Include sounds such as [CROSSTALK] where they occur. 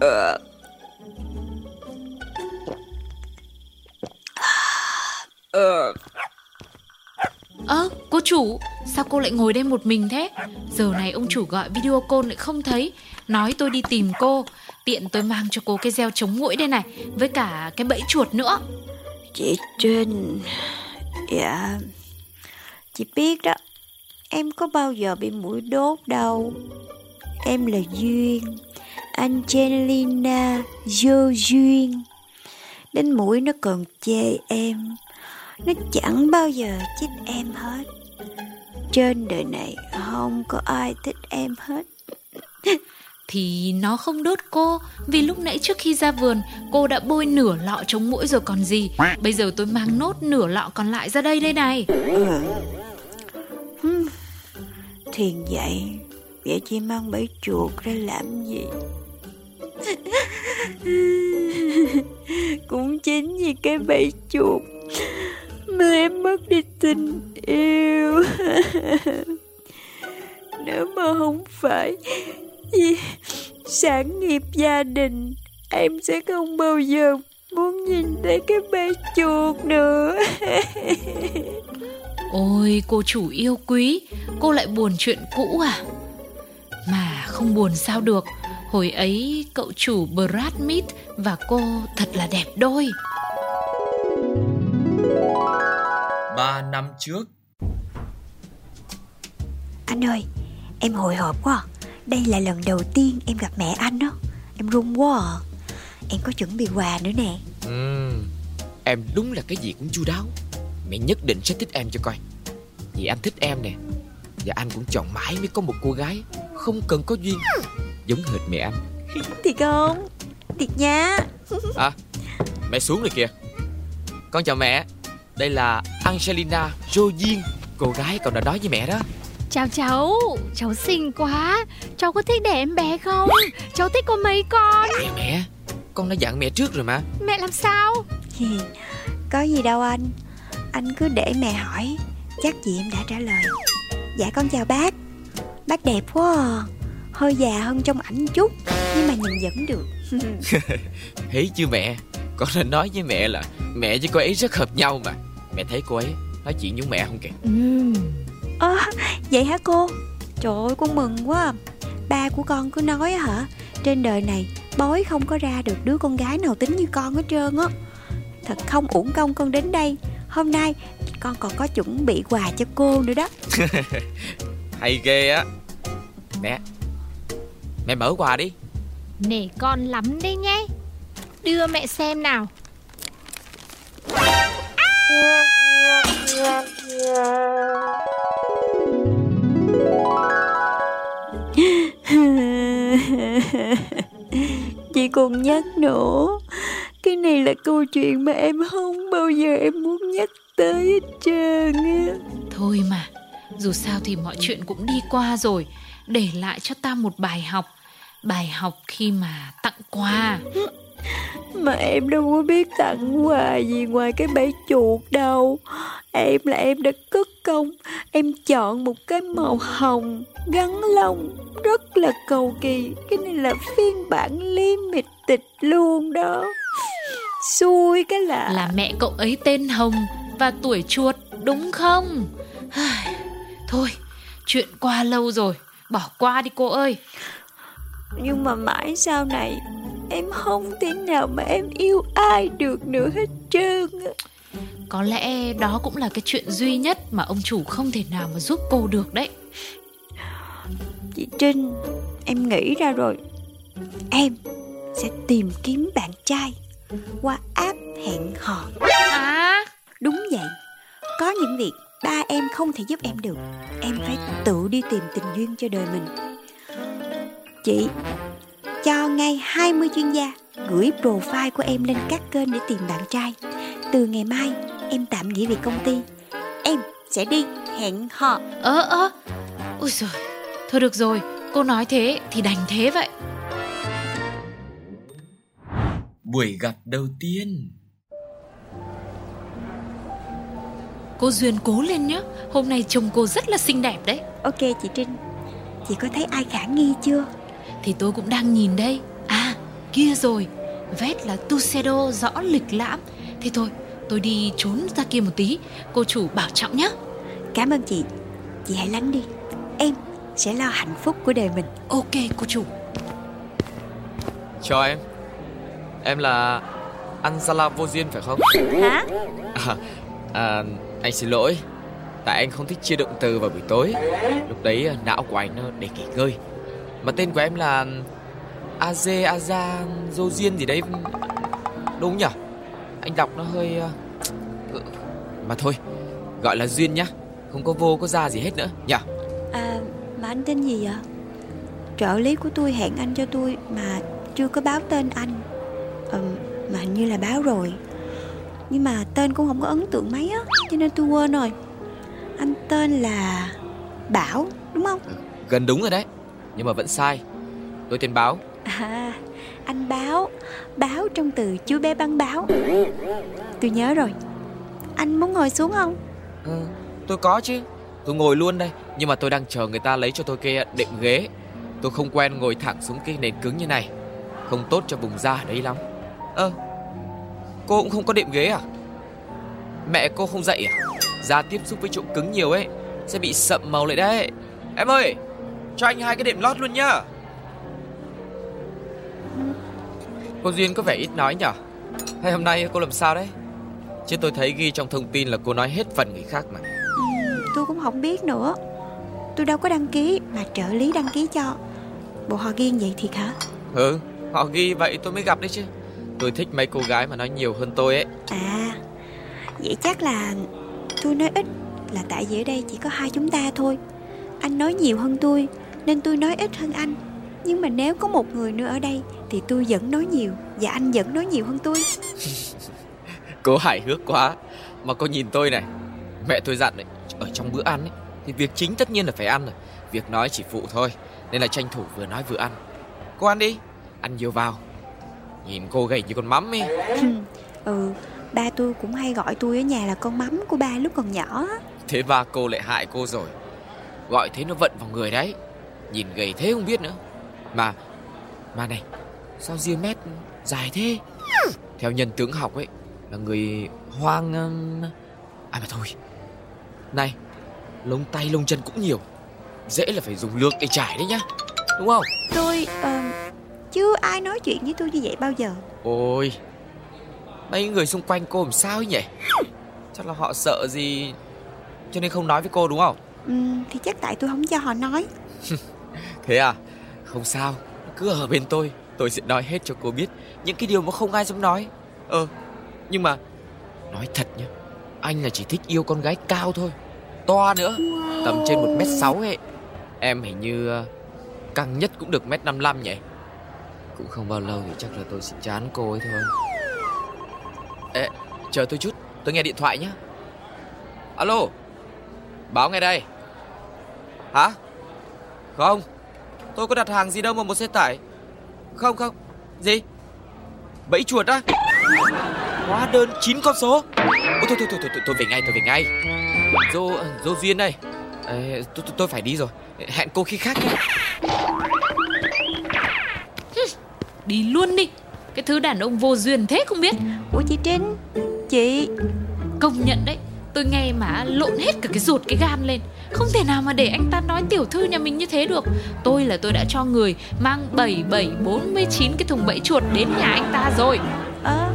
Ờ. Ờ. Ơ, cô chủ, sao cô lại ngồi đây một mình thế? Giờ này ông chủ gọi video call lại không thấy Nói tôi đi tìm cô Tiện tôi mang cho cô cái gieo chống mũi đây này Với cả cái bẫy chuột nữa Chị Trinh Dạ Chị biết đó Em có bao giờ bị mũi đốt đâu Em là Duyên Angelina Dô Duyên Đến mũi nó còn chê em. Nó chẳng bao giờ chích em hết. Trên đời này không có ai thích em hết. Thì nó không đốt cô Vì lúc nãy trước khi ra vườn Cô đã bôi nửa lọ chống mũi rồi còn gì. Bây giờ tôi mang nốt nửa lọ còn lại ra đây đây này. Ừ. Thiền vậy Vậy chị mang bẫy chuột ra làm gì [LAUGHS] Cũng chính vì cái bẫy chuột Mà em mất đi tình yêu. [LAUGHS] Nếu mà không phải vì sản nghiệp gia đình, Em sẽ không bao giờ muốn nhìn thấy cái bẫy chuột nữa. [LAUGHS] Ôi, cô chủ yêu quý, Cô lại buồn chuyện cũ à? Mà không buồn sao được. Hồi ấy cậu chủ Brad Pitt và cô thật là đẹp đôi. Ba năm trước. Anh ơi Em hồi hộp quá. Đây là lần đầu tiên em gặp mẹ anh đó Em run quá à. Em có chuẩn bị quà nữa nè. Ừ, Em đúng là cái gì cũng chu đáo. Mẹ nhất định sẽ thích em cho coi. Vì anh thích em nè. Và anh cũng chọn mãi mới có một cô gái Không cần có duyên Giống hệt mẹ anh. Thiệt không? Thiệt nha. À Mẹ xuống rồi kìa. Con chào mẹ Đây là Angelina Joyin Cô gái cậu đã nói với mẹ đó. Chào cháu, cháu xinh quá. Cháu có thích để em bé không? Cháu thích có mấy con? Mẹ mẹ Con đã dặn mẹ trước rồi mà. Mẹ làm sao? Có gì đâu anh. Anh cứ để mẹ hỏi Chắc gì em đã trả lời. Dạ con chào bác. Bác đẹp quá à. Hơi già hơn trong ảnh chút Nhưng mà nhìn vẫn được. [LAUGHS] Thấy chưa mẹ? Con đã nói với mẹ là Mẹ với cô ấy rất hợp nhau mà. Mẹ thấy cô ấy nói chuyện với mẹ không kìa? Ừ. à, Vậy hả cô? Trời ơi con mừng quá Ba của con cứ nói hả? Trên đời này bói không có ra được đứa con gái nào tính như con hết trơn á. Thật không uổng công con đến đây. Hôm nay con còn có chuẩn bị quà cho cô nữa đó. [LAUGHS] Hay ghê á. Mẹ Mẹ mở quà đi. Nể con lắm đấy nhé. Đưa mẹ xem nào. [LAUGHS] Chị còn nhắc nữa. Cái này là câu chuyện mà em không bao giờ em muốn nhắc tới hết trơn á. Thôi mà Dù sao thì mọi chuyện cũng đi qua rồi. Để lại cho ta một bài học Bài học khi mà tặng quà. Mà em đâu có biết tặng quà gì ngoài cái bẫy chuột đâu. Em là em đã cất công Em chọn một cái màu hồng Gắn lông Rất là cầu kỳ. Cái này là phiên bản limited luôn đó. Xui cái là Là mẹ cậu ấy tên Hồng Và tuổi chuột đúng không? Thôi Chuyện qua lâu rồi Bỏ qua đi cô ơi Nhưng mà mãi sau này Em không thể nào mà em yêu ai được nữa hết trơn á. Có lẽ đó cũng là cái chuyện duy nhất Mà ông chủ không thể nào mà giúp cô được đấy. Chị Trinh Em nghĩ ra rồi. Em sẽ tìm kiếm bạn trai Qua app hẹn hò. À Đúng vậy. Có những việc ba em không thể giúp em được. Em phải tự đi tìm tình duyên cho đời mình Chị. Cho ngay 20 chuyên gia gửi profile của em lên các kênh để tìm bạn trai. Từ ngày mai, em tạm nghỉ việc công ty. Em sẽ đi hẹn hò. Ơ ơ. Ôi giời. Thôi được rồi Cô nói thế thì đành thế vậy. Buổi gặp đầu tiên. Cô Duyên cố lên nhé Hôm nay trông cô rất là xinh đẹp đấy. Ok chị Trinh. Chị có thấy ai khả nghi chưa Thì tôi cũng đang nhìn đây. À kia rồi. Vét là Tuxedo rõ lịch lãm. Thế thôi tôi đi trốn ra kia một tí. Cô chủ bảo trọng nhé Cảm ơn chị. Chị hãy lắng đi. Em sẽ lo hạnh phúc của đời mình. Ok cô chủ. Chào em. Em là Ansala vô duyên phải không? Hả? À, à, anh xin lỗi. Tại anh không thích chia động từ vào buổi tối. Lúc đấy à, não của anh nó để nghỉ ngơi Mà tên của em là Aze Aza Dô Duyên gì đấy Đúng nhỉ? Anh đọc nó hơi... ừ, Mà thôi Gọi là Duyên nhá Không có vô có ra gì hết nữa nhỉ? À mà anh tên gì vậy? Trợ lý của tôi hẹn anh cho tôi Mà chưa có báo tên anh ừ, Mà hình như là báo rồi Nhưng mà tên cũng không có ấn tượng mấy á Cho nên tôi quên rồi Anh tên là Bảo đúng không? Gần đúng rồi đấy Nhưng mà vẫn sai. Tôi tên Báo. À anh báo. Báo trong từ chú bé băng báo. Tôi nhớ rồi. Anh muốn ngồi xuống không? Ừ, tôi có chứ. Tôi ngồi luôn đây. Nhưng mà tôi đang chờ người ta lấy cho tôi cái đệm ghế. Tôi không quen ngồi thẳng xuống cái nền cứng như này. Không tốt cho vùng da đấy lắm. Ơ Cô cũng không có đệm ghế à? Mẹ cô không dạy à? Da tiếp xúc với chỗ cứng nhiều ấy Sẽ bị sậm màu lại đấy. Em ơi Cho anh hai cái đệm lót luôn nhá. Cô Duyên có vẻ ít nói nhở? Hay hôm nay cô làm sao đấy? Chứ tôi thấy ghi trong thông tin là cô nói hết phần người khác mà. Tôi cũng không biết nữa. Tôi đâu có đăng ký Mà trợ lý đăng ký cho. Bộ họ ghi vậy thiệt hả? Ừ, họ ghi vậy tôi mới gặp đấy chứ. Tôi thích mấy cô gái mà nói nhiều hơn tôi ấy. À Vậy chắc là Tôi nói ít Là tại vì ở đây chỉ có hai chúng ta thôi. Anh nói nhiều hơn tôi Nên tôi nói ít hơn anh. Nhưng mà nếu có một người nữa ở đây Thì tôi vẫn nói nhiều Và anh vẫn nói nhiều hơn tôi. [LAUGHS] Cô hài hước quá. Mà cô nhìn tôi này Mẹ tôi dặn đấy Ở trong bữa ăn ấy Thì việc chính tất nhiên là phải ăn rồi. Việc nói chỉ phụ thôi Nên là tranh thủ vừa nói vừa ăn. Cô ăn đi Ăn nhiều vào. Nhìn cô gầy như con mắm ấy. [LAUGHS] Ừ Ba tôi cũng hay gọi tôi ở nhà là con mắm của ba lúc còn nhỏ. Thế ba cô lại hại cô rồi. Gọi thế nó vận vào người đấy Nhìn gầy thế không biết nữa. Mà Mà này Sao ria mét dài thế? Theo nhân tướng học ấy Là người hoang ừm, À mà thôi. Này Lông tay lông chân cũng nhiều. Dễ là phải dùng lược để trải đấy nhá Đúng không? Tôi ờ, Chưa ai nói chuyện với tôi như vậy bao giờ. Ôi Mấy người xung quanh cô làm sao ấy nhỉ? Chắc là họ sợ gì Cho nên không nói với cô đúng không? Ừ, Thì chắc tại tôi không cho họ nói [LAUGHS] Thế à? Không sao Cứ ở bên tôi Tôi sẽ nói hết cho cô biết Những cái điều mà không ai dám nói. Ờ Nhưng mà Nói thật nhá Anh là chỉ thích yêu con gái cao thôi To nữa Tầm trên 1m6 ấy. Em hình như ờ, Căng nhất cũng được 1m55 nhỉ? Cũng không bao lâu thì chắc là tôi sẽ chán cô ấy thôi. Ê Chờ tôi chút Tôi nghe điện thoại nhá. Alo Báo ngay đây. Hả? Không Tôi có đặt hàng gì đâu mà một xe tải. Không không. Gì? Bẫy chuột á? Hóa đơn 9 con số. Ôi, thôi, thôi, thôi, thôi, tôi về ngay, tôi về ngay. Dô, dô Duyên đây. Tôi, tôi, tôi phải đi rồi. Hẹn cô khi khác nhé. Đi luôn đi. Cái thứ đàn ông vô duyên thế không biết. Ủa chị Trinh? Chị? Công nhận đấy Tôi nghe mà lộn hết cả cái ruột cái gan lên. Không thể nào mà để anh ta nói tiểu thư nhà mình như thế được. Tôi là tôi đã cho người Mang 7749 cái thùng bẫy chuột đến nhà anh ta rồi. À,